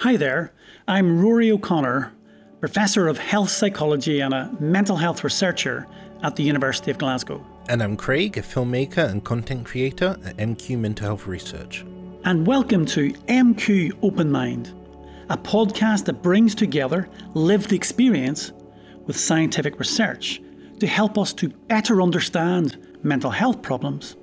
Hi there, I'm Rory O'Connor, Professor of Health Psychology and a mental health researcher at the University of Glasgow. And I'm Craig, a filmmaker and content creator at MQ Mental Health Research. And welcome to MQ Open Mind, a podcast that brings together lived experience with scientific research to help us to better understand mental health problems.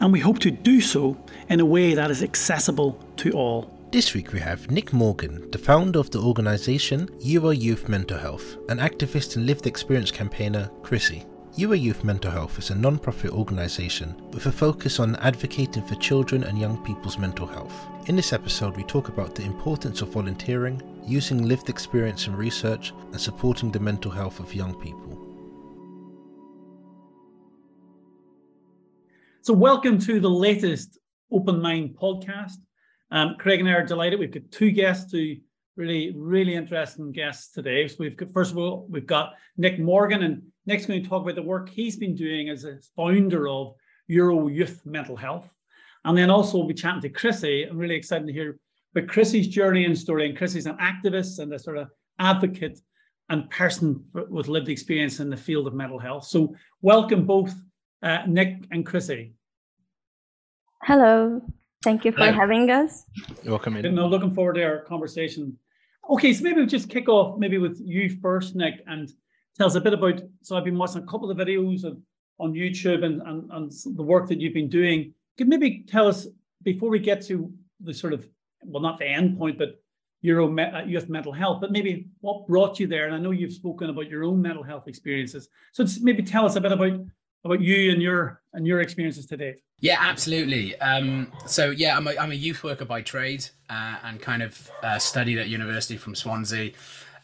And we hope to do so in a way that is accessible to all. This week we have Nick Morgan, the founder of the organisation Euro Youth Mental Health, an activist and lived experience campaigner, Chrissy. Euro Youth Mental Health is a non profit organisation with a focus on advocating for children and young people's mental health. In this episode, we talk about the importance of volunteering, using lived experience and research, and supporting the mental health of young people. So, welcome to the latest Open Mind podcast. Um, Craig and I are delighted. We've got two guests, two really, really interesting guests today. So we've got, first of all, we've got Nick Morgan, and Nick's going to talk about the work he's been doing as a founder of Euro Youth Mental Health. And then also we'll be chatting to Chrissy. I'm really excited to hear about Chrissy's journey and story. And Chrissy's an activist and a sort of advocate and person with lived experience in the field of mental health. So welcome both uh, Nick and Chrissy. Hello. Thank you for Hello. having us. You're welcome. In. No, looking forward to our conversation. Okay, so maybe we'll just kick off maybe with you first, Nick, and tell us a bit about. So I've been watching a couple of videos of, on YouTube and, and, and the work that you've been doing. Could maybe tell us before we get to the sort of well, not the end point, but Euro uh, youth mental health, but maybe what brought you there? And I know you've spoken about your own mental health experiences. So just maybe tell us a bit about about you and your and your experiences to date. Yeah, absolutely. Um, so yeah, I'm a, I'm a youth worker by trade uh, and kind of uh, studied at university from Swansea.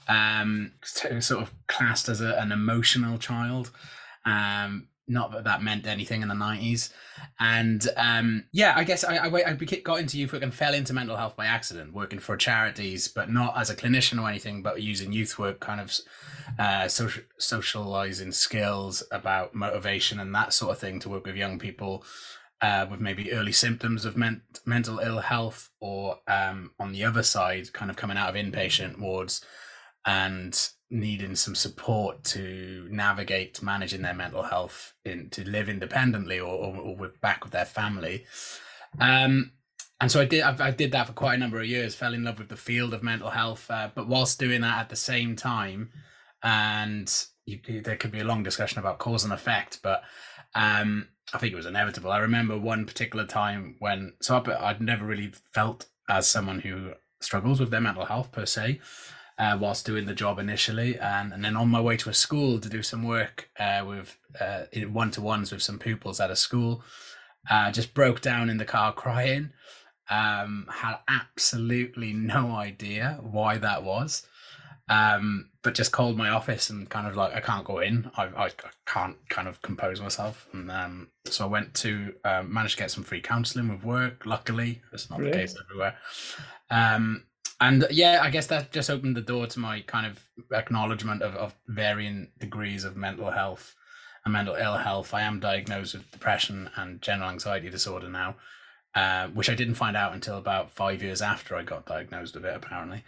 Um, sort of classed as a, an emotional child. Um, not that that meant anything in the 90s and um, yeah i guess I, I, I got into youth work and fell into mental health by accident working for charities but not as a clinician or anything but using youth work kind of uh, social, socializing skills about motivation and that sort of thing to work with young people uh, with maybe early symptoms of men- mental ill health or um, on the other side kind of coming out of inpatient wards. And needing some support to navigate managing their mental health in to live independently or, or, or with back with their family. Um, and so I did I, I, did that for quite a number of years fell in love with the field of mental health uh, but whilst doing that at the same time and you, there could be a long discussion about cause and effect but um, I think it was inevitable. I remember one particular time when so I, I'd never really felt as someone who struggles with their mental health per se uh, whilst doing the job initially, and, and then on my way to a school to do some work uh, with uh, one to ones with some pupils at a school, uh, just broke down in the car crying. Um, had absolutely no idea why that was, um, but just called my office and kind of like I can't go in. I, I, I can't kind of compose myself, and um, so I went to um, managed to get some free counselling with work. Luckily, that's not the case everywhere. Um, and yeah i guess that just opened the door to my kind of acknowledgement of, of varying degrees of mental health and mental ill health. I am diagnosed with depression and general anxiety disorder now uh, which i didn't find out until about five years after i got diagnosed with it apparently.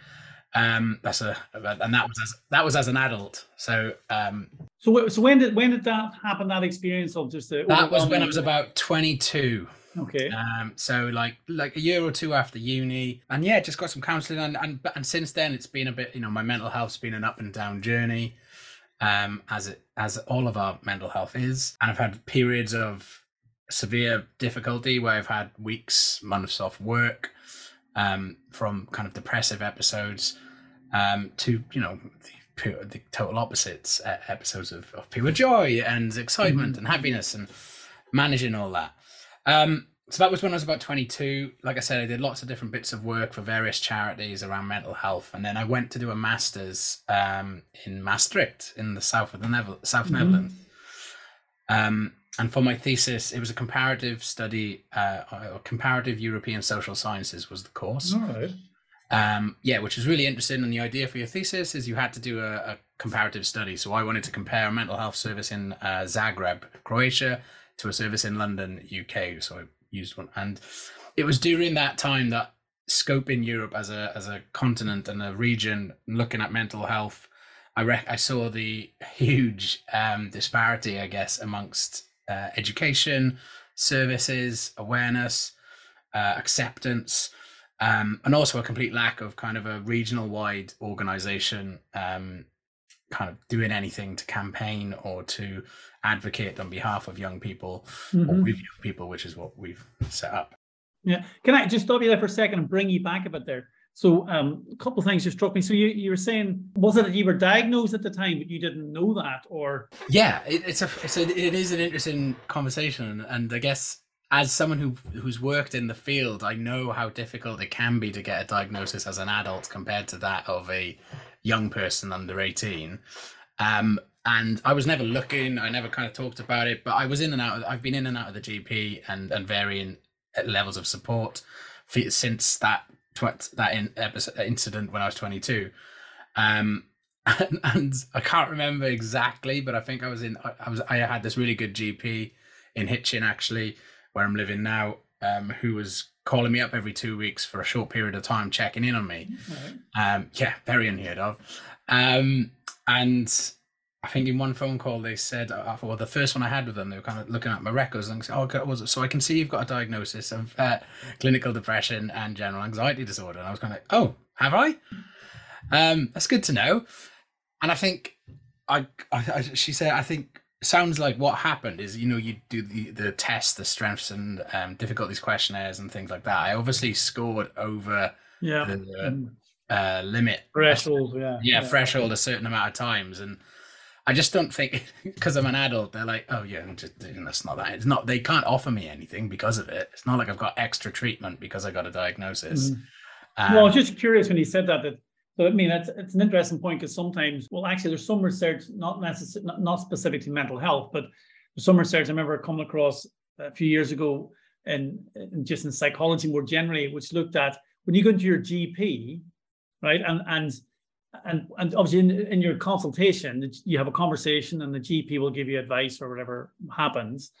Um that's a and that was as that was as an adult. So um so so when did when did that happen that experience of just a that was when i was about 22 Okay. Um, so like like a year or two after uni, and yeah, just got some counselling, and and and since then it's been a bit, you know, my mental health's been an up and down journey, um, as it as all of our mental health is, and I've had periods of severe difficulty where I've had weeks, months off work, um, from kind of depressive episodes, um, to you know the, the total opposites, uh, episodes of, of pure joy and excitement mm-hmm. and happiness and managing all that. Um, so that was when I was about 22. Like I said, I did lots of different bits of work for various charities around mental health, and then I went to do a master's um, in Maastricht in the south of the South mm-hmm. Netherlands. Um, and for my thesis, it was a comparative study, uh, comparative European social sciences was the course. Right. Um, yeah, which was really interesting. And the idea for your thesis is you had to do a, a comparative study. So I wanted to compare a mental health service in uh, Zagreb, Croatia, to a service in London, UK. So I used one, and it was during that time that scoping Europe as a as a continent and a region, looking at mental health, I rec- I saw the huge um, disparity, I guess, amongst uh, education, services, awareness, uh, acceptance, um, and also a complete lack of kind of a regional wide organization um, kind of doing anything to campaign or to advocate on behalf of young people mm-hmm. or with young people, which is what we've set up. Yeah. Can I just stop you there for a second and bring you back a bit there? So um, a couple of things just struck me. So you, you were saying, was it that you were diagnosed at the time, but you didn't know that, or? Yeah, it, it's a, it's a, it is an interesting conversation, and I guess as someone who who's worked in the field, I know how difficult it can be to get a diagnosis as an adult compared to that of a young person under eighteen. Um, and I was never looking. I never kind of talked about it, but I was in and out. Of, I've been in and out of the GP and and varying levels of support for, since that that in, episode, incident when I was 22. Um, and, and, I can't remember exactly, but I think I was in. I was. I had this really good GP in Hitchin, actually, where I'm living now, um, who was calling me up every two weeks for a short period of time, checking in on me. Um, yeah, very unheard of. Um, and I think in one phone call they said, uh, well, the first one I had with them, they were kind of looking at my records and said, "Oh, was it? so I can see you've got a diagnosis of uh, clinical depression and general anxiety disorder." And I was kind of, "Oh, have I?" Um, that's good to know. And I think I, I, I she said, I think sounds like what happened is you know you do the the tests, the strengths and um, difficulties questionnaires and things like that. I obviously scored over yeah. the mm. uh, limit threshold, yeah. yeah, yeah, threshold a certain amount of times and I just don't think because I'm an adult, they're like, oh yeah, just, that's not that. It's not. They can't offer me anything because of it. It's not like I've got extra treatment because I got a diagnosis. Mm-hmm. Um, well, I was just curious when he said that. That so I mean, it's it's an interesting point because sometimes, well, actually, there's some research, not necessarily not, not specific to mental health, but some research I remember coming across a few years ago, and just in psychology more generally, which looked at when you go into your GP, right, and and and and obviously in, in your consultation you have a conversation and the gp will give you advice or whatever happens.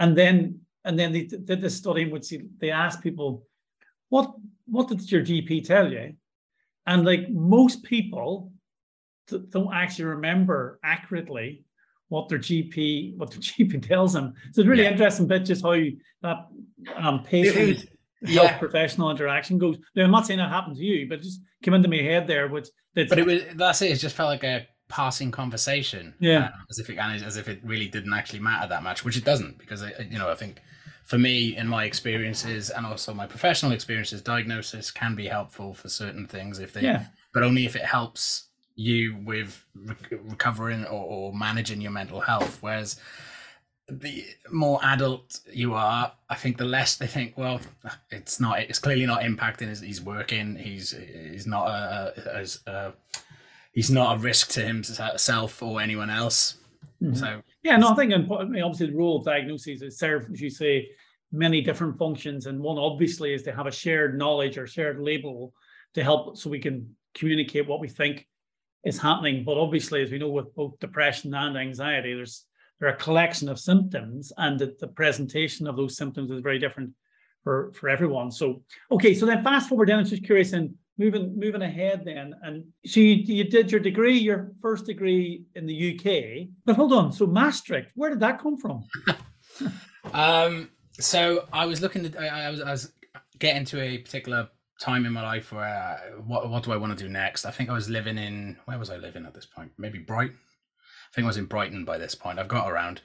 And then and then they did this study in which they asked people what what did your gp tell you and like most people don't actually remember accurately what their gp what their gp tells them so it's really yeah. interesting bit just how that um patient health yeah. professional interaction goes. Now, I'm not saying that happened to you, but it just came into my head there. Which but it was that's it. It just felt like a passing conversation. Yeah, um, as if it as if it really didn't actually matter that much, which it doesn't. Because I, you know, I think for me, in my experiences and also my professional experiences, diagnosis can be helpful for certain things if they, yeah. but only if it helps you with re- recovering or, or managing your mental health. Whereas the more adult you are, I think the less they think. Well, it's not. It's clearly not impacting. He's working. He's he's not a, as he's not a risk to himself or anyone else. Mm-hmm. So yeah, no, I think obviously the role of diagnosis is serve, as you say, many different functions, and one obviously is to have a shared knowledge or shared label to help so we can communicate what we think is happening. But obviously, as we know, with both depression and anxiety, there's there are a collection of symptoms and the, the presentation of those symptoms is very different for, for everyone. So, okay, so then fast forward down, I'm just curious and moving moving ahead then. And so you, you did your degree, your first degree in the UK. But hold on, so Maastricht, where did that come from? um, so I was looking at, I, I, was, I was getting to a particular time in my life where uh, what, what do I want to do next? I think I was living in, where was I living at this point? Maybe Brighton I think I was in Brighton by this point. I've got around.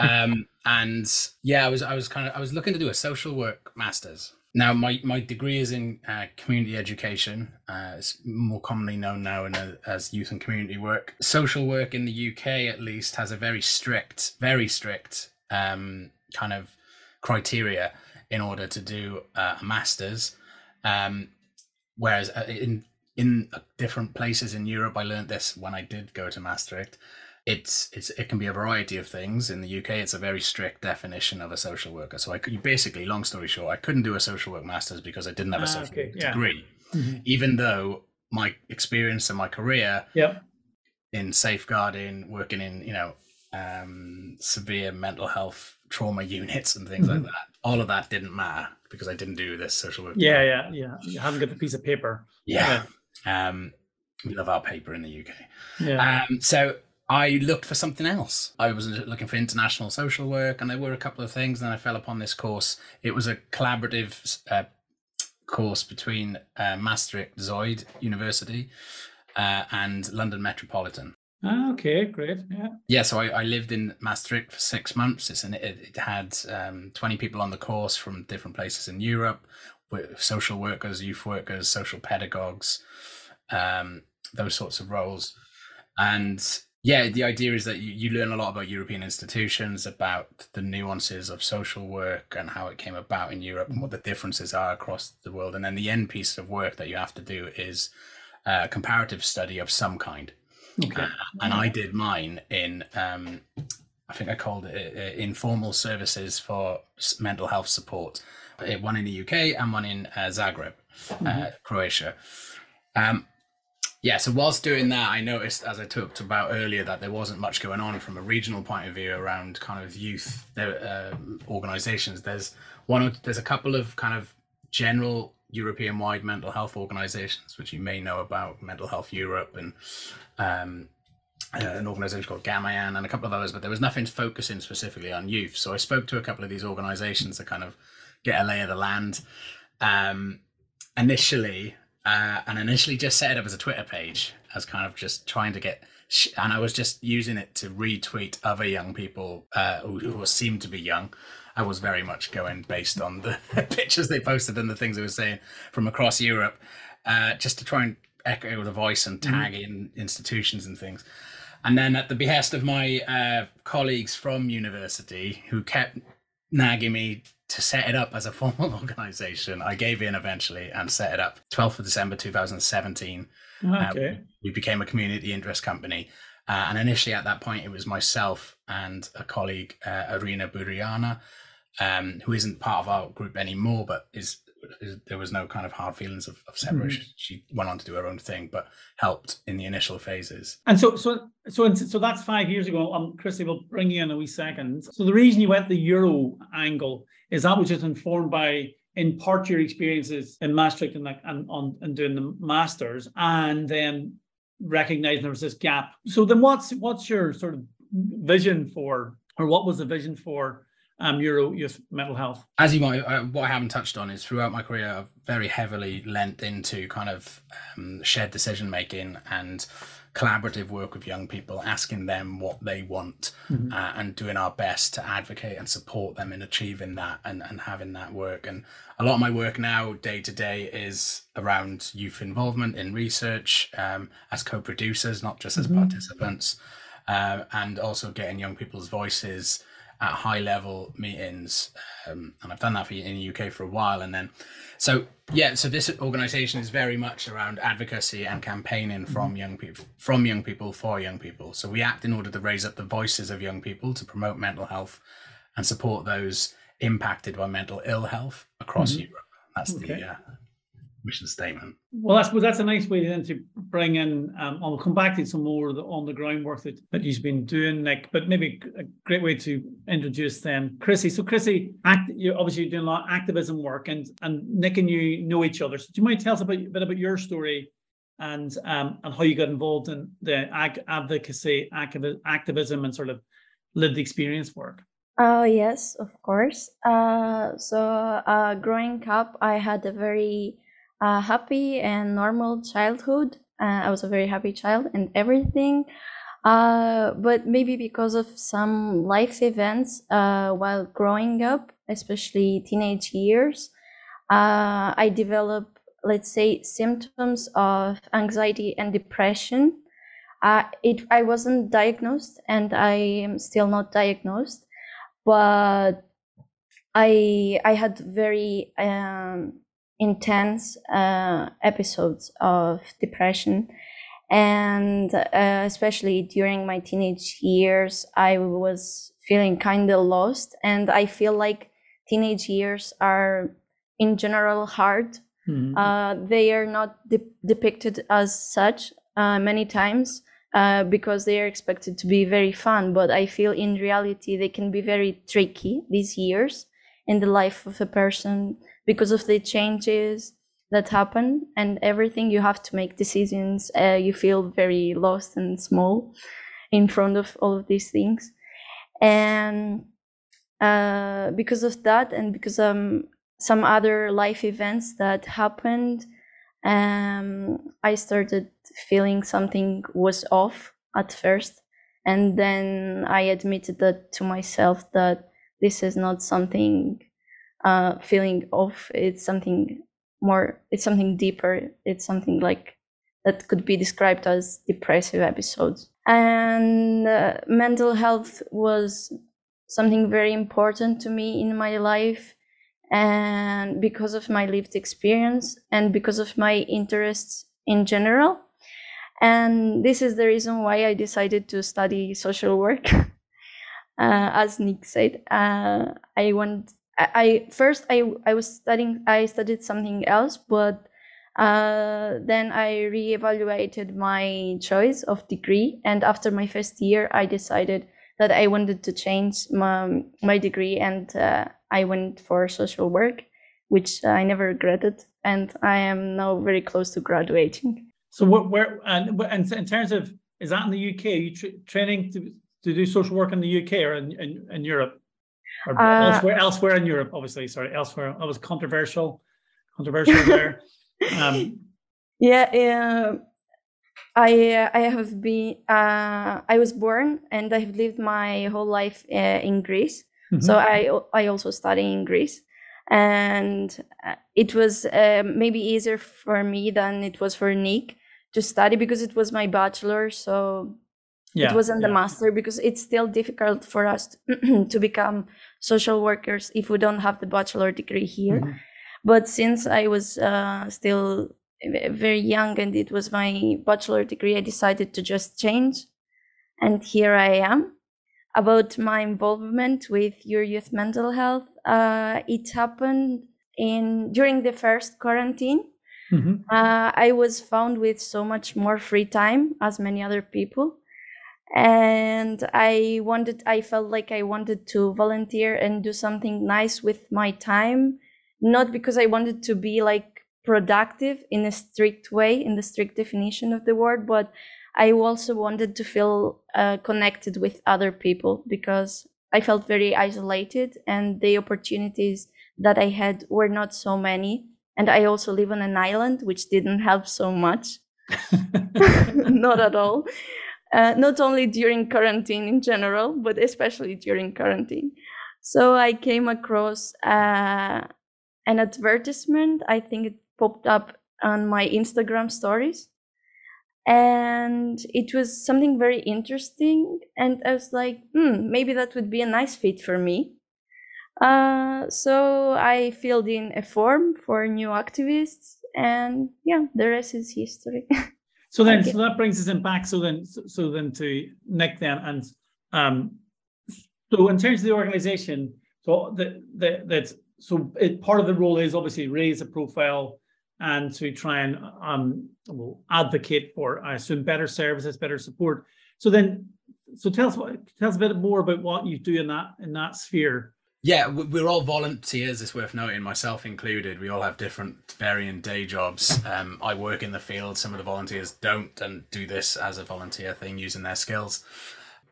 Um, and yeah, I was I was kind of I was looking to do a social work masters. Now my my degree is in uh, community education. Uh, it's more commonly known now a, as youth and community work. Social work in the UK at least has a very strict, very strict um, kind of criteria in order to do uh, a masters. Um, whereas uh, in in different places in Europe, I learned this when I did go to Maastricht it's it's it can be a variety of things. In the UK, it's a very strict definition of a social worker. So I could basically, long story short, I couldn't do a social work masters because I didn't have a ah, social okay. work yeah. degree, mm-hmm. even though my experience and my career yep. in safeguarding, working in you know um, severe mental health trauma units and things mm-hmm. like that, all of that didn't matter because I didn't do this social work. Yeah, yeah, yeah. You haven't got the piece of paper. Yeah. yeah. Um, we love our paper in the UK. Yeah. Um, so I looked for something else. I was looking for international social work, and there were a couple of things. And then I fell upon this course. It was a collaborative uh, course between uh, Maastricht Zuyd University uh, and London Metropolitan. Ah, okay, great. Yeah. Yeah, so I, I lived in Maastricht for six months. It's an, it, it had um, 20 people on the course from different places in Europe, social workers, youth workers, social pedagogues, um, those sorts of roles. And yeah, the idea is that you, you learn a lot about European institutions, about the nuances of social work and how it came about in Europe and what the differences are across the world. And then the end piece of work that you have to do is a comparative study of some kind. Okay. Uh, and I did mine in, um, I think I called it uh, informal services for mental health support. One in the UK and one in uh, Zagreb, mm-hmm. Uh, Croatia. Um, yeah, so whilst doing that, I noticed, as I talked about earlier, that there wasn't much going on from a regional point of view around kind of youth uh, organizations. There's one, there's a couple of kind of general European-wide mental health organizations, which you may know about, Mental Health Europe and um, uh, an organization called GAMIAN and a couple of others, but there was nothing focusing specifically on youth. So I spoke to a couple of these organizations to kind of get a lay of the land. Um, initially, uh, and initially just set it up as a Twitter page, as kind of just trying to get, sh- and I was just using it to retweet other young people uh, who, who seemed to be young. I was very much going based on the pictures they posted and the things they were saying from across Europe, uh, just to try and echo the voice and mm-hmm. tag mm-hmm. in institutions and things. And then at the behest of my uh, colleagues from university who kept nagging me to set it up as a formal organization, I gave in eventually and set it up. 12th of December 2017. Okay. Uh, we became a community interest company. Uh, and initially at that point, it was myself and a colleague, uh, Arina Buriana, um, who isn't part of our group anymore, but is there was no kind of hard feelings of, of separation. Mm. She went on to do her own thing, but helped in the initial phases. And so, so, so, so that's five years ago. Um, Chrissy, we'll bring you in a wee second. So the reason you went the Euro angle is that was just informed by, in part, your experiences in Maastricht and like and on and doing the masters, and then recognizing there was this gap. So then, what's what's your sort of vision for, or what was the vision for? um, Euro youth mental health? As you might, uh, what I haven't touched on is throughout my career, I've very heavily lent into kind of um, shared decision making and collaborative work with young people, asking them what they want mm-hmm. uh, and doing our best to advocate and support them in achieving that and, and having that work. And a lot of my work now, day to day, is around youth involvement in research um, as co producers, not just as mm-hmm. participants, uh, and also getting young people's voices at high level meetings, um, and I've done that for in the UK for a while. And then, so yeah, so this organisation is very much around advocacy and campaigning mm-hmm. from young people, from young people for young people. So we act in order to raise up the voices of young people to promote mental health and support those impacted by mental ill health across mm-hmm. Europe. That's okay. the uh, mission statement. Well, I suppose that's a nice way then to bring in. Um, I'll come back to some more the, on the ground work that, that you've been doing, Nick. But maybe a great way to introduce then Chrissy. So, Chrissy, act, you're obviously doing a lot of activism work, and and Nick and you know each other. So, do you mind tell us about, a bit about your story and um, and how you got involved in the ag- advocacy, activism, and sort of lived experience work? Oh, yes, of course. Uh, so, uh, growing up, I had a very a happy and normal childhood. Uh, I was a very happy child and everything. Uh, but maybe because of some life events uh, while growing up, especially teenage years, uh, I developed, let's say, symptoms of anxiety and depression. Uh, it I wasn't diagnosed, and I am still not diagnosed, but I I had very um, intense uh, episodes of depression. And uh, especially during my teenage years i was feeling kind of lost. And i feel like teenage years are in general hard. Mm-hmm. uh, they are not de- depicted as such uh, many times uh, because they are expected to be very fun. But i feel in reality they can be very tricky these years in the life of a person because of the changes that happen and everything. You have to make decisions. Uh, you feel very lost and small in front of all of these things. And uh, because of that and because um some other life events that happened um i started feeling something was off at first. And then i admitted that to myself that this is not something uh feeling off. It's something more it's something deeper. It's something like that could be described as depressive episodes. And uh, mental health was something very important to me in my life. And because of my lived experience and because of my interests in general. And this is the reason why i decided to study social work uh, as nick said uh, i want I, I first I, I was studying i studied something else but uh, then I reevaluated my choice of degree, and after my first year, I decided that I wanted to change my, my degree, and uh, I went for social work, which I never regretted, and I am now very close to graduating. So, what, where and, and in terms of is that in the UK? Are you tra- training to, to do social work in the UK or in, in, in Europe? Or Uh, elsewhere, elsewhere in Europe, obviously. Sorry, elsewhere. That was controversial, controversial there. Um, Yeah, uh, I uh, I have been uh, I was born and I have lived my whole life uh, in Greece. So mhm. I I also study in Greece, and uh, it was uh, maybe easier for me than it was for Nick to study because it was my bachelor. So yeah, it wasn't the master because it's still difficult for us to, to become social workers if we don't have the bachelor degree here Mhm. but since i was uh, still very young and it was my bachelor degree i decided to just change and here i am about my involvement with Euro Youth Mental Health uh, it happened in during the first quarantine Mhm. uh, I was found with so much more free time as many other people. And I wanted, I felt like I wanted to volunteer and do something nice with my time, not because I wanted to be like productive in a strict way, in the strict definition of the word, but I also wanted to feel uh, connected with other people because I felt very isolated and the opportunities that I had were not so many and I also live on an island, which didn't help so much. not at all. Uh, not only during quarantine in general, but especially during quarantine. So I came across uh, an advertisement. I think it popped up on my Instagram stories. And it was something very interesting. And I was like, hmm, maybe that would be a nice fit for me. Uh, so I filled in a form for new activists, and yeah, the rest is history. So then, Okay. so that brings us in back. So then, so, then to Nick then, and um, so in terms of the organisation, so the the that so it, part of the role is obviously raise a profile and to try and um well, advocate for, I assume, better services, better support. So then, so tell us what tell us a bit more about what you do in that in that sphere. Yeah, we- we're all volunteers. It's worth noting, myself included. We all have different, varying day jobs. Um, I work in the field. Some of the volunteers don't and do this as a volunteer thing using their skills.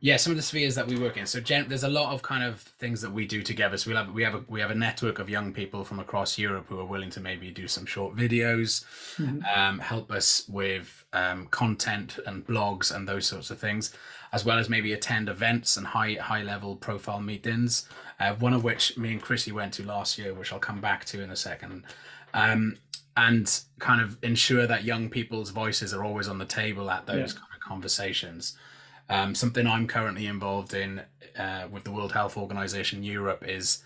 Yeah, some of the spheres that we work in. So gen- there's a lot of kind of things that we do together. So we have we have a we have a network of young people from across Europe who are willing to maybe do some short videos, um, help us with um, content and blogs and those sorts of things, as well as maybe attend events and high high level profile meetings. Uh, one of which me and Chrissy went to last year, which I'll come back to in a second. Um, and kind of ensure that young people's voices are always on the table at those Yeah. kind of conversations. Um, something I'm currently involved in uh, with the World Health Organization Europe is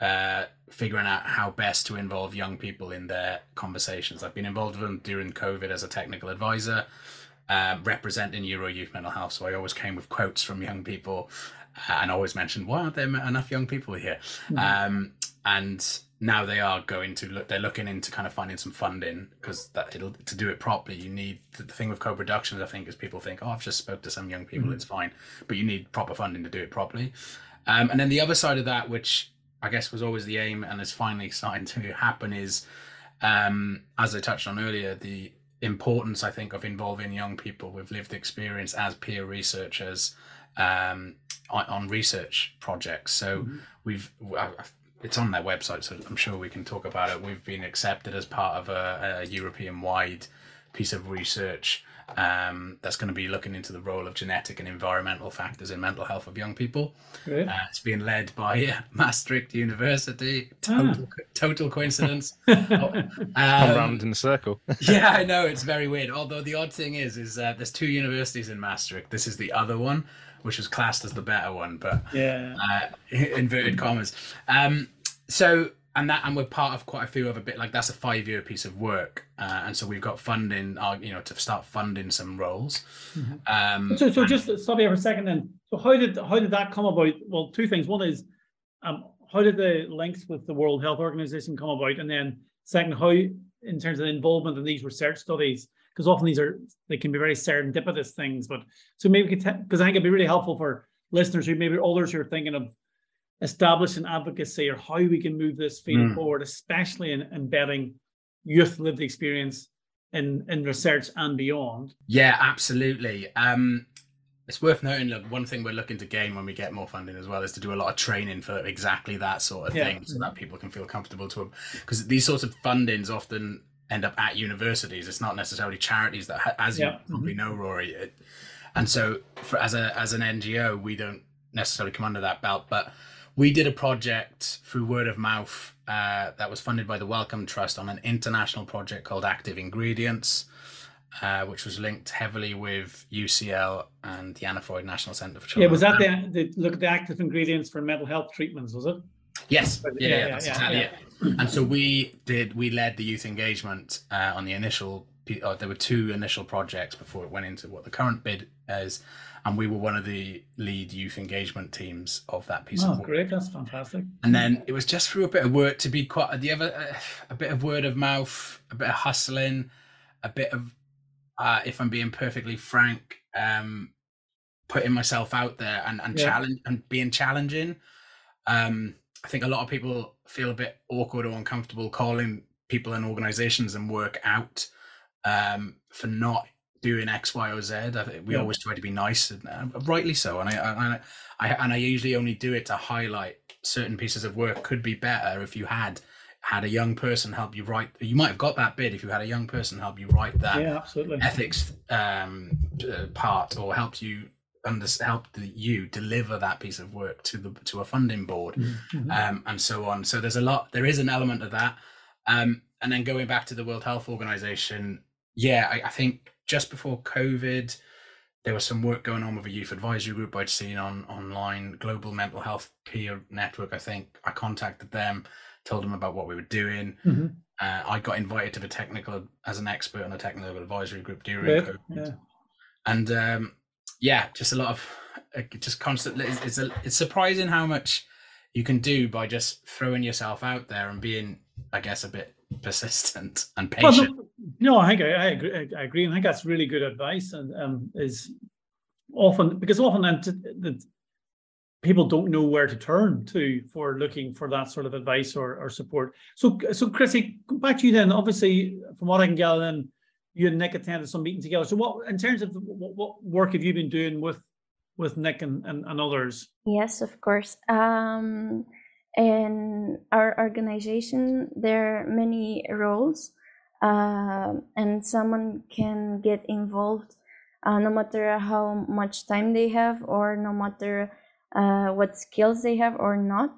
uh, figuring out how best to involve young people in their conversations. I've been involved with them during COVID as a technical advisor, uh, representing Euro Youth Mental Health. So I always came with quotes from young people uh, and always mentioned, why aren't there enough young people here? Um, and now they are going to look, they're looking into kind of finding some funding because that it'll to do it properly. You need the thing with co-productions, I think, is people think, oh, I've just spoke to some young people, it's fine, but you need proper funding to do it properly. Um, and then the other side of that, which I guess was always the aim and is finally starting to happen is, um, as I touched on earlier, the importance I think of involving young people with lived experience as peer researchers um, on, on, research projects. So mm-hmm. we've it's on their website, so I'm sure we can talk about it. We've been accepted as part of a, a European wide piece of research um, that's going to be looking into the role of genetic and environmental factors in mental health of young people. Uh, it's being led by Maastricht University. Total, ah. total coincidence. oh, um, Come round in a circle. yeah, I know it's very weird. Although the odd thing is, is uh, there's two universities in Maastricht. This is the other one, which was classed as the better one, but yeah, uh, inverted commas. Um, so and that and we're part of quite a few other bit like that's a five year piece of work. Uh, and so we've got funding uh, you know to start funding some roles. Mm-hmm. um, so, so just stop here for a second then. So how did how did that come about? Well two things. One is um, how did the links with the world health organization come about? And then second how in terms of involvement in these research studies? Because often these are they can be very serendipitous things but so maybe because i think it'd be really helpful for listeners who maybe others who are thinking of establishing advocacy or how we can move this field mm. forward, especially in embedding youth lived experience in, in research and beyond. Yeah, absolutely. Um, it's worth noting that one thing we're looking to gain when we get more funding as well is to do a lot of training for exactly that sort of yeah. thing so that people can feel comfortable to because these sorts of fundings often end up at universities it's not necessarily charities that as yeah. you probably mm-hmm. know rory it, and so for as a as an ngo we don't necessarily come under that belt but we did a project through word of mouth uh, that was funded by the Wellcome Trust on an international project called Active Ingredients, uh, which was linked heavily with UCL and the Anna Freud National Centre for Children. Yeah, was that the, the look at the active ingredients for mental health treatments? Was it? Yes. Yeah, yeah, yeah that's yeah, exactly it. And so we did. We led the youth engagement uh, on the initial. Uh, there were two initial projects before it went into what the current bid is and we were one of the lead youth engagement teams of that piece oh, of work. great! That's fantastic. And then it was just through a bit of work to be quite the other uh, a bit of word of mouth, a bit of hustling, a bit of uh, if I'm being perfectly frank, um, putting myself out there and and yeah. challenge and being challenging. Um, I think a lot of people feel a bit awkward or uncomfortable calling people and organizations and work out um, for not doing X, Y, or Z. I think we yeah. always try to be nice, and uh, rightly so. And I, and I, and I usually only do it to highlight certain pieces of work could be better if you had had a young person help you write. You might have got that bid if you had a young person help you write that yeah, absolutely. ethics um, uh, part, or helped you under help you deliver that piece of work to the to a funding board, mm-hmm. um, and so on. So there's a lot. There is an element of that. Um, and then going back to the World Health Organization, yeah, I, I think just before COVID, there was some work going on with a youth advisory group I'd seen on online, Global Mental Health Peer Network. I think I contacted them, told them about what we were doing. Mm-hmm. Uh, I got invited to the technical as an expert on a technical advisory group during COVID, yeah. and um, yeah, just a lot of uh, just constant. It's, it's a, it's surprising how much you can do by just throwing yourself out there and being, I guess, a bit persistent and patient. Well, no, I think I, I, agree. I agree. and I think that's really good advice, and um, is often because often that people don't know where to turn to for looking for that sort of advice or, or support. So, so Chrissy, back to you then. Obviously, from what I can gather, then you and Nick attended some meetings together. So, what in terms of what, what work have you been doing with with Nick and, and, and others? Yes, of course. Um, in our organization, there are many roles, uh, and someone can get involved uh, no matter how much time they have or no matter uh, what skills they have or not.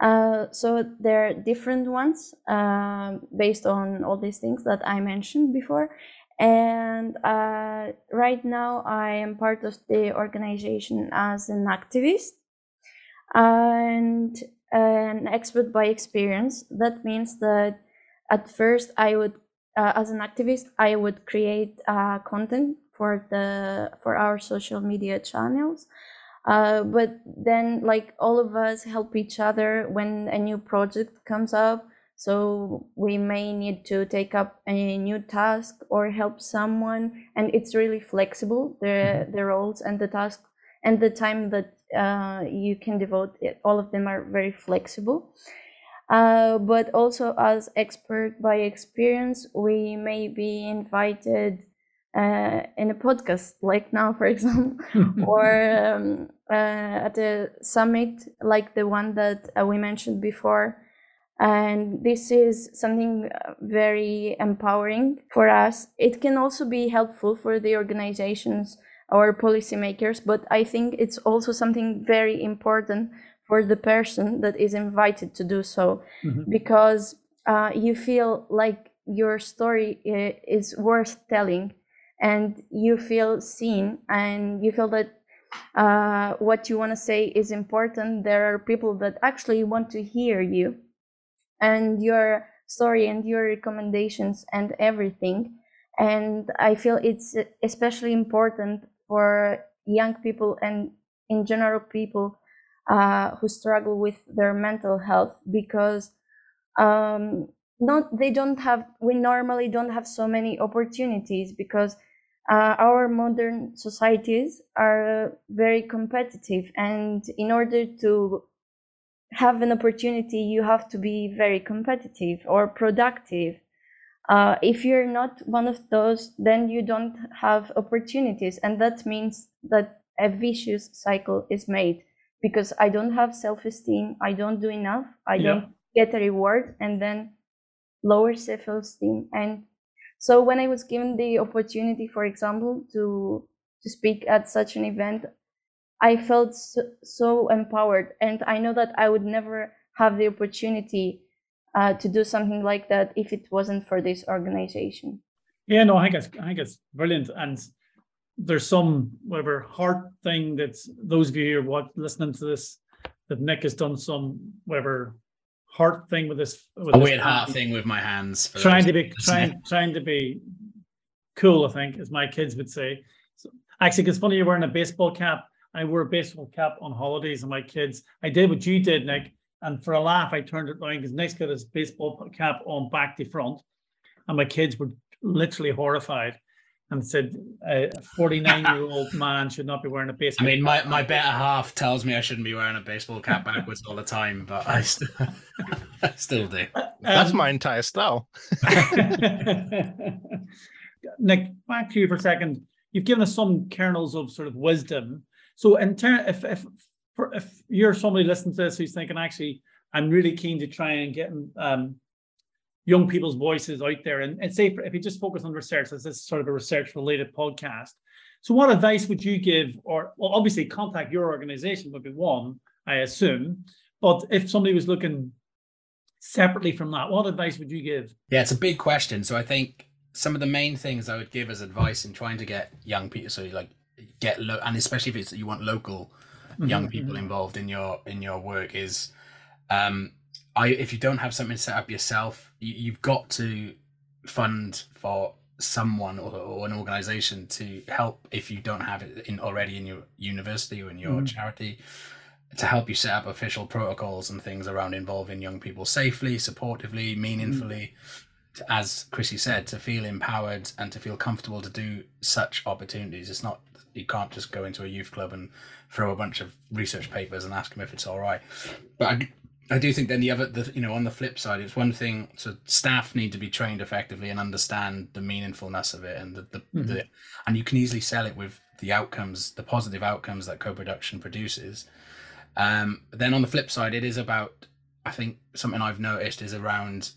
Uh, so there are different ones uh, based on all these things that I mentioned before. And uh, right now, I am part of the organization as an activist. And an expert by experience. That means that at first I would, uh, as an activist, I would create uh, content for the for our social media channels. Uh, but then, like all of us help each other when a new project comes up. So we may need to take up a new task or help someone, and it's really flexible the mm-hmm. the roles and the tasks and the time that uh, you can devote it, all of them are very flexible. Uh, but also as expert by experience we may be invited uh, in a podcast like now for example or um, uh, at a summit like the one that uh, we mentioned before. And this is something uh, very empowering for us. It can also be helpful for the organizations or policymakers but i think it's also something very important for the person that is invited to do so mm-hmm. because uh, you feel like your story is worth telling and you feel seen and you feel that uh, what you want to say is important there are people that actually want to hear you and your story and your recommendations and everything. And I feel it's especially important for young people and in general people uh, who struggle with their mental health because um, not they don't have we normally don't have so many opportunities because uh, our modern societies are very competitive and in order to have an opportunity, you have to be very competitive or productive. Uh, if you're not one of those, then you don't have opportunities. And that means that a vicious cycle is made because I don't have self esteem, I don't do enough, I yeah. don't get a reward, and then lower self esteem. And so when I was given the opportunity, for example, to to speak at such an event, I felt so, so, empowered, and I know that I would never have the opportunity uh, to do something like that if it wasn't for this organization. Yeah, no, I think it's I think it's brilliant, and there's some whatever heart thing that those of you who are what listening to this that Nick has done some whatever heart thing with this. With a weird heart thing with my hands. Trying to be trying trying to be cool, I think, as my kids would say. So, actually, it's funny you're wearing a baseball cap I wore a baseball cap on holidays and my kids. I did what you did, Nick. And for a laugh, I turned it around because Nick's got his baseball cap on back to front. And my kids were literally horrified and said a 49 year old man should not be wearing a baseball cap. I mean, my, my better half tells me I shouldn't be wearing a baseball cap backwards all the time, but I still, I still do. That's um, my entire style. Nick, back to you for a second. You've given us some kernels of sort of wisdom so in turn, if if for, if you're somebody listening to this who's thinking, actually, I'm really keen to try and get um, young people's voices out there, and, and say if you just focus on research, as this is sort of a research related podcast. So, what advice would you give? Or well, obviously, contact your organization would be one, I assume. But if somebody was looking separately from that, what advice would you give? Yeah, it's a big question. So I think some of the main things I would give as advice in trying to get young people, so like get low, and especially if it's you want local young people mm-hmm. involved in your in your work is um i if you don't have something set up yourself you, you've got to fund for someone or, or, an organization to help if you don't have it in already in your university or in your mm. charity to help you set up official protocols and things around involving young people safely supportively meaningfully mm. as chrissy said to feel empowered and to feel comfortable to do such opportunities it's not you can't just go into a youth club and throw a bunch of research papers and ask them if it's all right. But I, I do think then the other, the, you know, on the flip side, it's one thing. So staff need to be trained effectively and understand the meaningfulness of it, and the, the, mm-hmm. the and you can easily sell it with the outcomes, the positive outcomes that co-production produces. Um, then on the flip side, it is about I think something I've noticed is around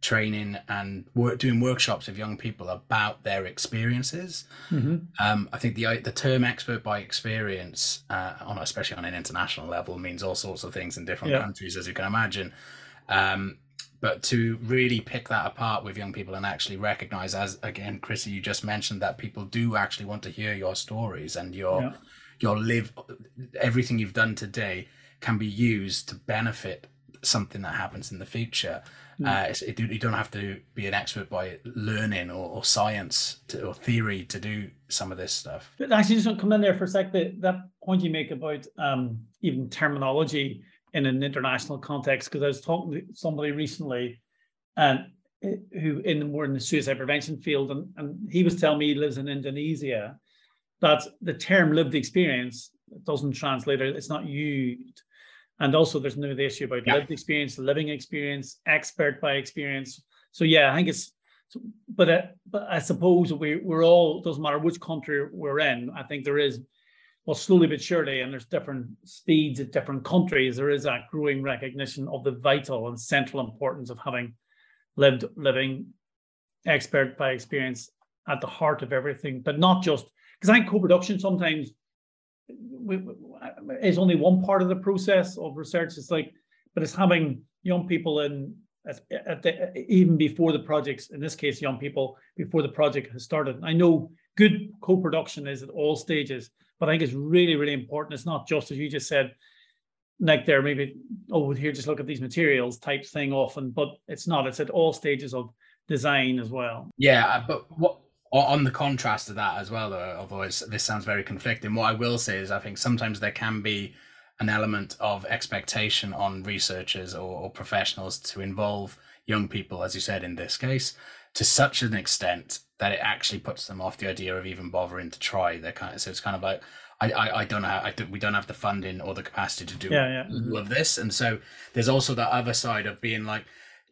training and work, doing workshops with young people about their experiences. Mm-hmm. Um, I think the the term expert by experience, uh, on especially on an international level, means all sorts of things in different yeah. countries, as you can imagine. Um, but to really pick that apart with young people and actually recognize, as again, Chrissy, you just mentioned that people do actually want to hear your stories and your yeah. your live everything you've done today can be used to benefit something that happens in the future. Mm. Uh, it, you don't have to be an expert by learning or, or science to, or theory to do some of this stuff. But actually, just to come in there for a sec. That, that point you make about um, even terminology in an international context, because I was talking to somebody recently, and uh, who in the more in the suicide prevention field, and, and he was telling me he lives in Indonesia, that the term lived experience doesn't translate, it's not used. And also, there's no the issue about yeah. lived experience, living experience, expert by experience. So yeah, I think it's. But uh, but I suppose we we're all doesn't matter which country we're in. I think there is, well, slowly but surely, and there's different speeds at different countries. There is that growing recognition of the vital and central importance of having lived living expert by experience at the heart of everything, but not just because I think co-production sometimes is only one part of the process of research. It's like, but it's having young people in at the, even before the projects, in this case, young people before the project has started. I know good co-production is at all stages, but I think it's really, really important. It's not just as you just said, like there maybe oh here just look at these materials type thing often, but it's not. It's at all stages of design as well. Yeah, but what on the contrast of that as well, though, although this sounds very conflicting, what I will say is I think sometimes there can be an element of expectation on researchers or, or, professionals to involve young people, as you said in this case, to such an extent that it actually puts them off the idea of even bothering to try. They're kind of so it's kind of like I I, I don't know I do, we don't have the funding or the capacity to do yeah, yeah. all of this, and so there's also that other side of being like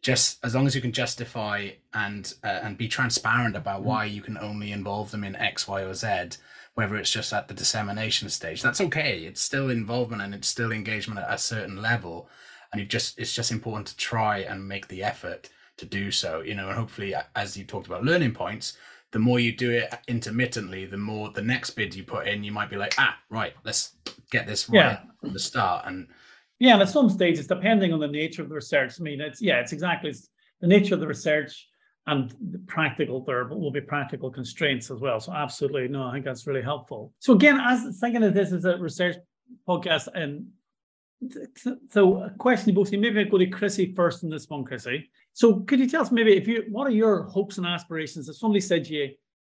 just as long as you can justify and uh, and be transparent about mm. why you can only involve them in X, Y, or Z, whether it's just at the dissemination stage, that's okay. It's still involvement and it's still engagement at a certain level, and you just it's just important to try and make the effort to do so. You know, and hopefully, as you talked about learning points, the more you do it intermittently, the more the next bid you put in, you might be like, ah, right, let's get this right yeah. from the start and yeah, and at some stages, depending on the nature of the research, I mean, it's yeah, it's exactly it's the nature of the research and the practical there will be practical constraints as well. So absolutely, no, I think that's really helpful. So again, as thinking of this as a research podcast, and so a question to both you, maybe I go to Chrissy first in this one, Chrissy. So could you tell us maybe if you what are your hopes and aspirations? If somebody said to you,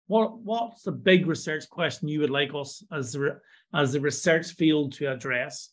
what what's the big research question you would like us as as the research field to address?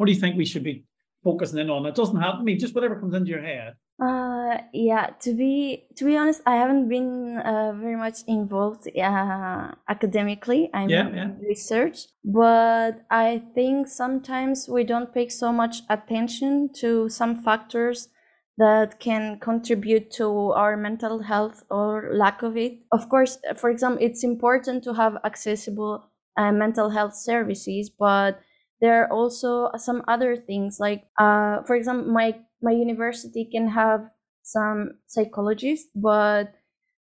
What do you think we should be focusing in on? It doesn't have to mean just whatever comes into your head. Uh, yeah. To be to be honest, I haven't been uh, very much involved uh, academically. I'm yeah, yeah. in research, but I think sometimes we don't pay so much attention to some factors that can contribute to our mental health or lack of it. Of course, for example, it's important to have accessible uh, mental health services, but there are also some other things like uh, for example my my university can have some psychologists but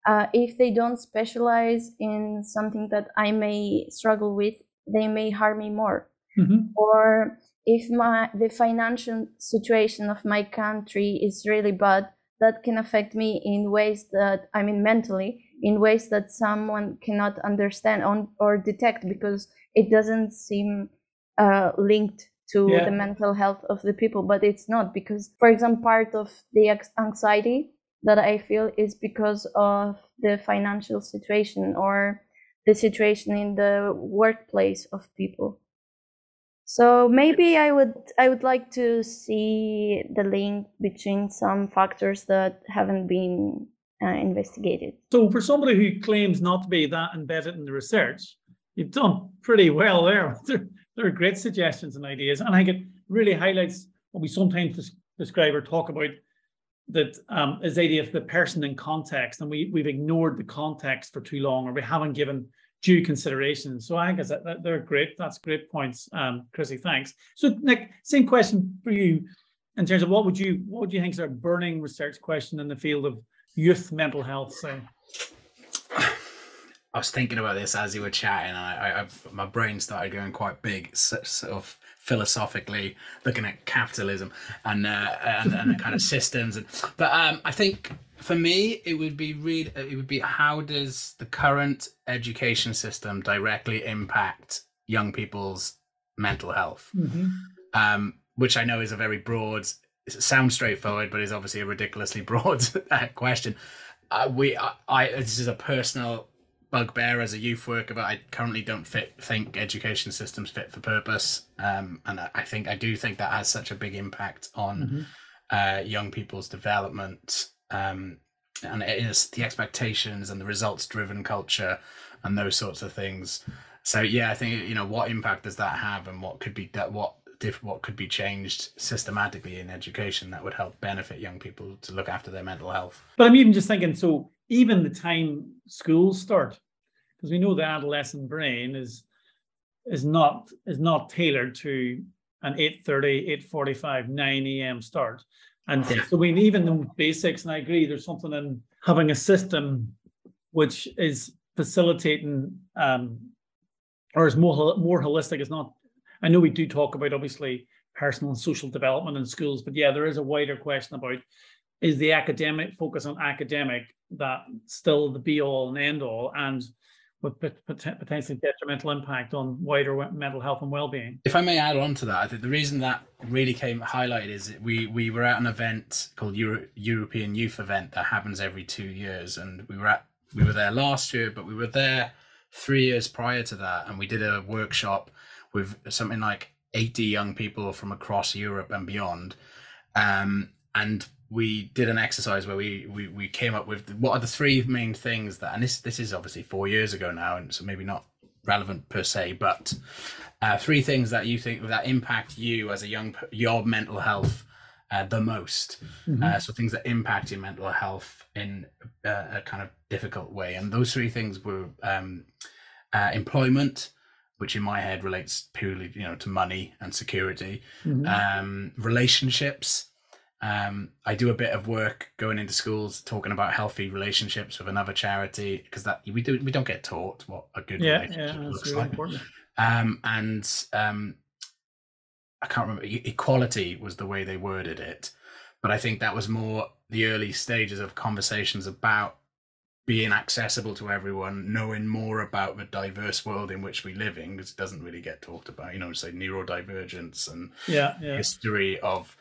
uh, if they don't specialize in something that i may struggle with they may harm me more mm-hmm. or if my the financial situation of my country is really bad that can affect me in ways that i mean mentally in ways that someone cannot understand on, or detect because it doesn't seem uh, linked to yeah. the mental health of the people but it's not because for example part of the anxiety that i feel is because of the financial situation or the situation in the workplace of people. So maybe i would i would like to see the link between some factors that haven't been uh, investigated. So for somebody who claims not to be that embedded in the research you've done pretty well there there are great suggestions and ideas. And I think it really highlights what we sometimes describe or talk about that um, is the idea of the person in context. And we, we've ignored the context for too long or we haven't given due consideration. So I guess that, that they're great. That's great points, um, Chrissy. Thanks. So Nick, same question for you in terms of what would you what would you think is a burning research question in the field of youth mental health? Say. I was thinking about this as you were chatting, and I, I, my brain started going quite big, sort of philosophically looking at capitalism and uh, and, and kind of systems. And but um, I think for me, it would be read. It would be how does the current education system directly impact young people's mental health? Mm-hmm. Um, which I know is a very broad. Sounds straightforward, but is obviously a ridiculously broad question. Uh, we, I, I, this is a personal bugbear as a youth worker, but I currently don't fit think education systems fit for purpose. Um, and I, I, think I do think that has such a big impact on mm-hmm. uh, young people's development. Um, and it is the expectations and the results driven culture and those sorts of things. so yeah, I think you know what impact does that have, and what could be that what diff- what could be changed systematically in education that would help benefit young people to look after their mental health. But I'm even just thinking, so even the time schools start, because we know the adolescent brain is is not is not tailored to an 8.30, 8.45, 9 a.m. start. And so we even the basics, and I agree, there's something in having a system which is facilitating um, or is more more holistic. It's not. I know we do talk about obviously personal and social development in schools, but yeah, there is a wider question about is the academic focus on academic that still the be all and end all, and with pot- pot- potentially detrimental impact on wider mental health and well-being. If I may add on to that, I think the reason that really came highlighted is we we were at an event called Euro- European Youth Event that happens every two years, and we were at we were there last year, but we were there three years prior to that, and we did a workshop with something like eighty young people from across Europe and beyond, um, and we did an exercise where we, we we came up with what are the three main things that, and this this is obviously four years ago now, and so maybe not relevant per se, but uh, three things that you think that impact you as a young your mental health uh, the most. Uh, so things that impact your mental health in uh, a kind of difficult way, and those three things were um, uh, employment, which in my head relates purely you know to money and security, Mhm. um, relationships. Um, I do a bit of work going into schools talking about healthy relationships with another charity because that we do we don't get taught what a good yeah, relationship yeah, that's looks really like important. um, and um, I can't remember equality was the way they worded it, but I think that was more the early stages of conversations about being accessible to everyone, knowing more about the diverse world in which we live in, because it doesn't really get talked about. You know, say neurodivergence and Yeah, yeah, history of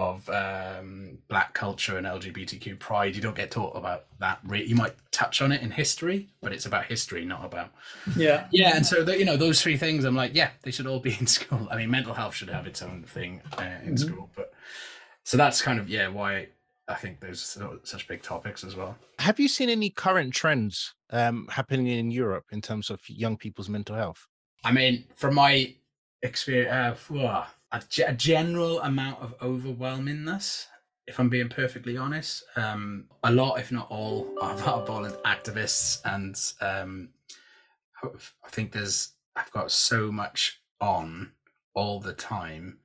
of um, black culture and LGBTQ pride. You don't get taught about that. Re- you might touch on it in history, but it's about history, not about yeah. yeah, and so the, you know those three things, I'm like, yeah, they should all be in school. I mean, mental health should have its own thing uh, in Mhm. school, but so that's kind of yeah why I think those are such big topics as well. Have you seen any current trends um, happening in Europe in terms of young people's mental health? I mean, from my experience, uh, a, a general amount of overwhelmingness. If I'm being perfectly honest, um, a lot, if not all, of our violent activists, and um, I think there's I've got so much on all the time,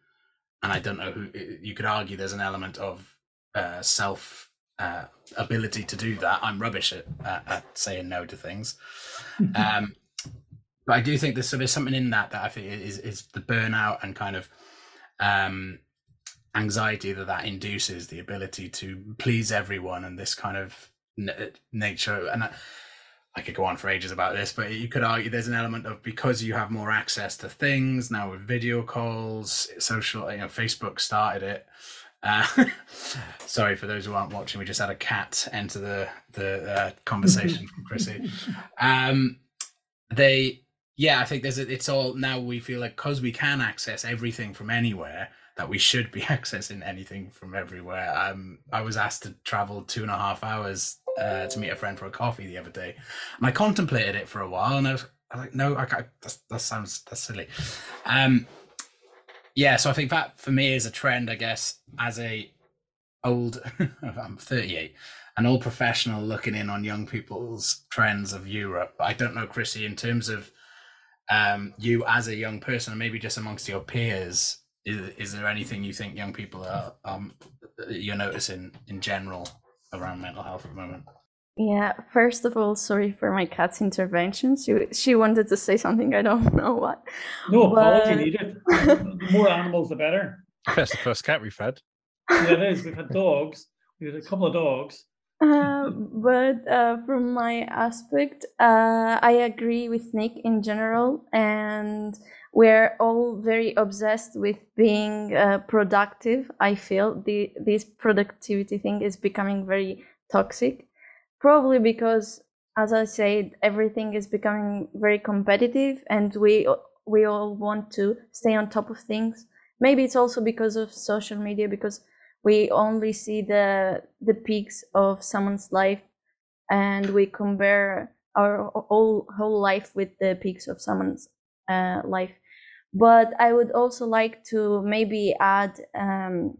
and I don't know who. You could argue there's an element of uh, self uh, ability to do that. I'm rubbish at, at, at saying no to things. Um, but I do think there's so there's something in that that I think is is the burnout and kind of um, anxiety that that induces the ability to please everyone and this kind of n- nature. And I, I could go on for ages about this but you could argue there's an element of because you have more access to things now with video calls social you know Facebook started it. Uh, sorry for those who aren't watching we just had a cat enter the the uh, conversation from Chrissy. Um they yeah i think there's a, it's all now we feel like because we can access everything from anywhere that we should be accessing anything from everywhere um i was asked to travel two and a half hours uh, to meet a friend for a coffee the other day and i contemplated it for a while and i was, I was like no i can't that sounds that's silly um yeah so i think that for me is a trend i guess as a old i'm 38 an old professional looking in on young people's trends of Europe. I don't know, Chrissy, in terms of um, you as a young person, and maybe just amongst your peers, is, is there anything you think young people are um, you're noticing in general around mental health at the moment? Yeah, first of all, sorry for my cat's intervention. She she wanted to say something, I don't know what. No apology needed. The more animals, the better. That's the first cat we've had. Yeah, it is. We've had dogs. We had a couple of dogs. Uh, but uh, from my aspect, uh, I agree with Nick in general, and we're all very obsessed with being uh, productive. I feel the this productivity thing is becoming very toxic, probably because, as I said, everything is becoming very competitive, and we we all want to stay on top of things. Maybe it's also because of social media, because we only see the the peaks of someone's life and we compare our whole whole life with the peaks of someone's uh, life. But i would also like to maybe add um,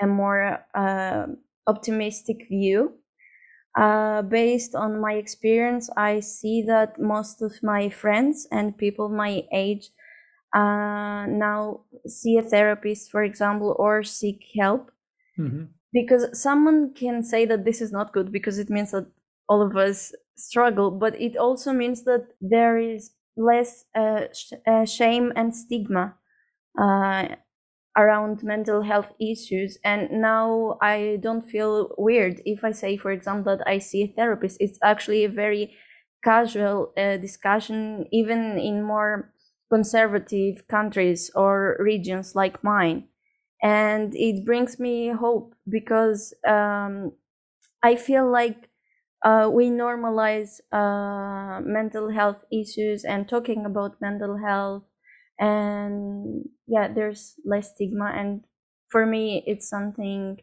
a more uh, optimistic view. Uh, based on my experience i see that most of my friends and people my age uh, now see a therapist for example or seek help Mm-hmm. because someone can say that this is not good because it means that all of us struggle but it also means that there is less uh, sh- uh, shame and stigma uh, around mental health issues. And now i don't feel weird if i say for example that i see a therapist. It's actually a very casual uh, discussion even in more conservative countries or regions like mine and it brings me hope because um, I feel like uh, we normalize uh, mental health issues and talking about mental health, and yeah, there's less stigma. And for me, it's something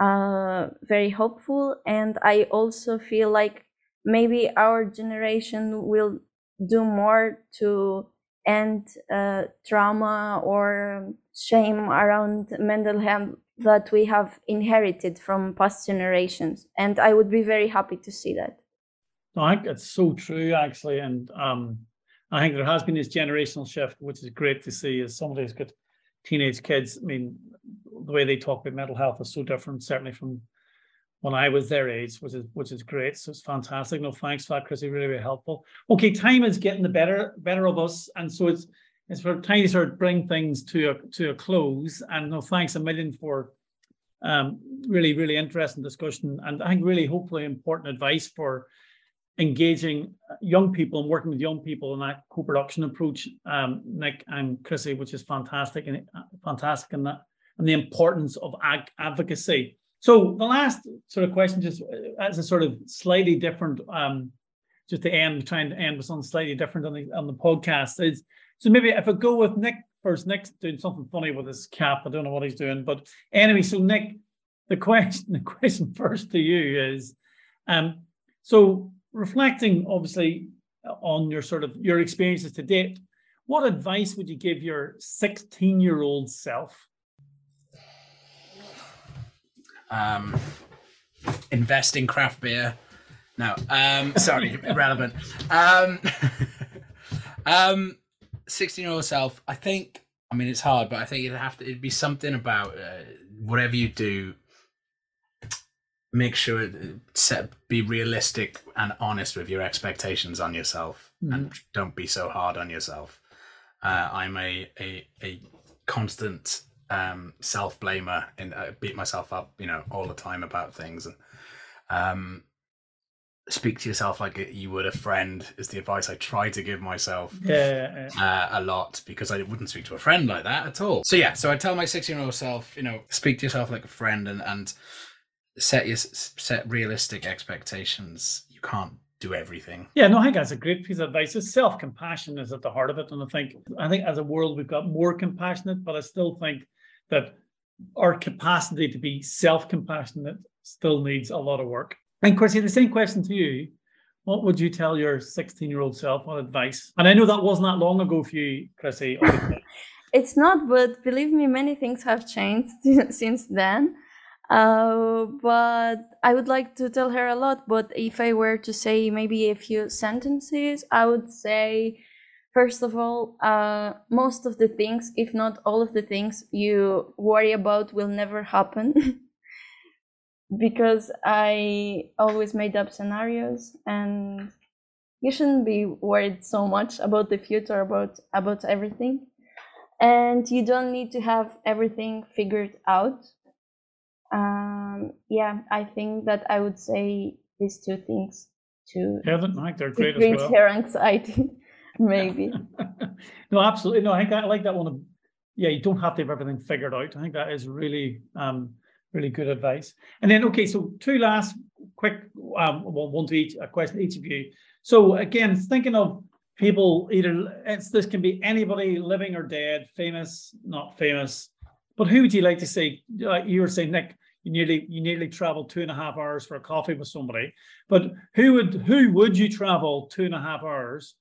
uh, very hopeful. And I also feel like maybe our generation will do more to end uh, trauma or shame around mental health that we have inherited from past generations and i would be very happy to see that No, I think it's so true, actually, and um, I think there has been this generational shift, which is great to see. As somebody who's got teenage kids, I mean, the way they talk about mental health is so different, certainly from when I was their age, which is which is great. So it's fantastic. No, thanks for that, Chrissy. Really, really helpful. Okay, time is getting the better better of us, and so it's it's for time to sort of bring things to a to a close. And no, thanks a million for um, really really interesting discussion, and I think really hopefully important advice for engaging young people and working with young people in that co-production approach, um, Nick and Chrissy, which is fantastic and uh, fantastic in that and the importance of ag- advocacy. So the last sort of question, just as a sort of slightly different, um, just to end, trying to end with something slightly different on the on the podcast is so maybe if I go with Nick first, Nick's doing something funny with his cap. I don't know what he's doing, but anyway, so Nick, the question, the question first to you is, um, so reflecting obviously on your sort of your experiences to date, what advice would you give your 16 year old self? Um, invest in craft beer. No, um, sorry, irrelevant. Um, um, sixteen-year-old self. I think. I mean, it's hard, but I think it'd have to. It'd be something about uh, whatever you do. Make sure it, set be realistic and honest with your expectations on yourself, and don't be so hard on yourself. Uh, I'm a a a constant um self blamer and I beat myself up you know all the time about things and um speak to yourself like you would a friend is the advice I try to give myself Yeah, uh, a lot because I wouldn't speak to a friend like that at all. So yeah, so I tell my 16 year old self, you know, speak to yourself like a friend and and set your set realistic expectations. You can't do everything. Yeah, no, I think that's a great piece of advice. It's self-compassion is at the heart of it, and I think I think as a world we've got more compassionate, but I still think that our capacity to be self-compassionate still needs a lot of work. And Chrissy, the same question to you: What would you tell your 16-year-old self? What advice? And I know that wasn't that long ago for you, Chrissy. it's not but believe me many things have changed since then uh, but i would like to tell her a lot but if i were to say maybe a few sentences i would say first of all uh, most of the things if not all of the things you worry about will never happen. Because i always made up scenarios and you shouldn't be worried so much about the future about about everything. And you don't need to have everything figured out um yeah i think that i would say these two things to yeah, think they're great as well. her anxiety maybe no, absolutely. No, I think I like that one. of- Yeah, you don't have to have everything figured out. I think that is really, um, really good advice. And then, okay, so two last quick, um, one to each, a question each of you. So again, thinking of people either it's this can be anybody living or dead, famous, not famous. But who would you like to? Like you were saying, Nick, you nearly you nearly travel two and a half hours for a coffee with somebody. But who would who would you travel two and a half hours,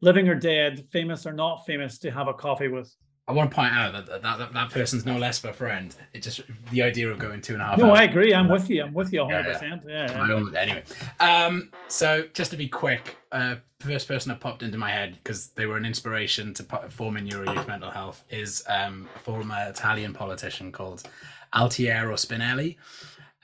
living or dead, famous or not famous, to have a coffee with? I want to point out that that, that, that person's no less of a friend. It just the idea of going two and a half. No, hours. I agree. I'm with you. I'm with you 100. Yeah, percent Yeah. Yeah. own- Anyway, um, so just to be quick, uh, first person that popped into my head because they were an inspiration to forming Euro Youth Mental Health is um, a former Italian politician called Altiero Spinelli.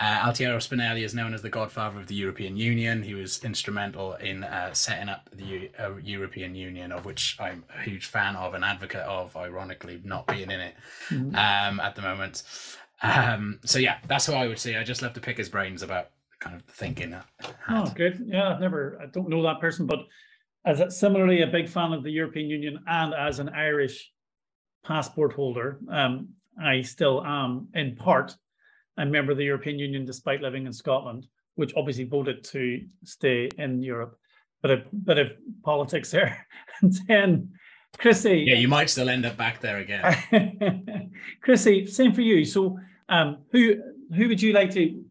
Uh, Altiero Spinelli is known as the godfather of the European Union. He was instrumental in uh, setting up the Eu- uh, European Union, of which I'm a huge fan of and advocate of, ironically, not being in it Mhm. um, at the moment. Um, so, yeah, that's who I would say. I just love to pick his brains about kind of thinking. that Oh, good. Yeah, I've never, I don't know that person, but as a, similarly a big fan of the European Union and as an Irish passport holder, um, I still am in part a member of the European Union despite living in Scotland, which obviously voted to stay in Europe. But a bit of politics there. And then, Chrissy. Yeah, you might still end up back there again. Chrissy, same for you. So, um, who who would you like to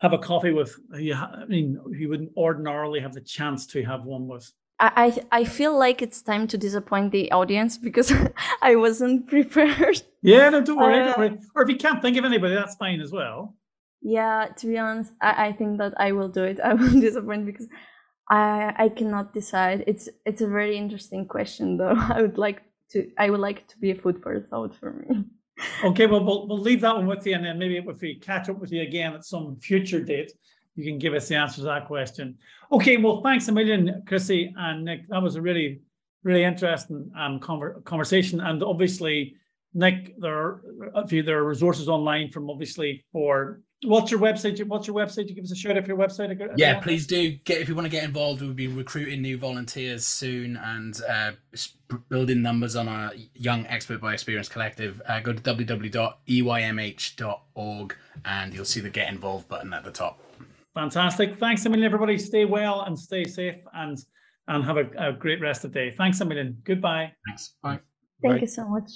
have a coffee with? who I mean, you wouldn't ordinarily have the chance to have one with. I, I feel like it's time to disappoint the audience because I wasn't prepared. Yeah, no, don't worry, don't Uh, worry. Or if you can't think of anybody, that's fine as well. Yeah, to be honest, I, I think that I will do it. I will disappoint because I I cannot decide. It's it's a very interesting question though. I would like to I would like it to be a food for thought for me. Okay, well, we'll we'll leave that one with you, and then maybe if we catch up with you again at some future date, you can give us the answer to that question. Okay, well, thanks a million, Chrissy and Nick. That was a really, really interesting um conver- conversation, and obviously, Nick, there are few there are resources online from obviously for what's your website? What's your website? You give us a shout out for your website. Yeah, please do get if you want to get involved. We'll be recruiting new volunteers soon and uh, building numbers on our Young Expert by Experience Collective. Uh, go to www.eymh.org and you'll see the Get Involved button at the top. Fantastic. Thanks a million, everybody. Stay well and stay safe, and and have a, a great rest of the day. Thanks a million. Goodbye. Thanks. Bye. Thank Right. you so much.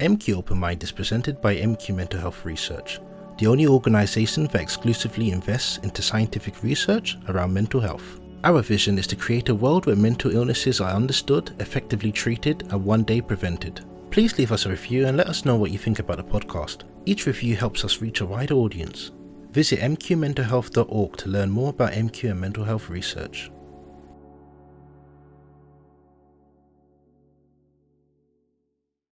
MQ Open Mind is presented by MQ Mental Health Research, the only organization that exclusively invests into scientific research around mental health. Our vision is to create a world where mental illnesses are understood, effectively treated, and one day prevented. Please leave us a review and let us know what you think about the podcast. Each review helps us reach a wider audience. Visit mqmentalhealth.org to learn more about MQ and mental health research.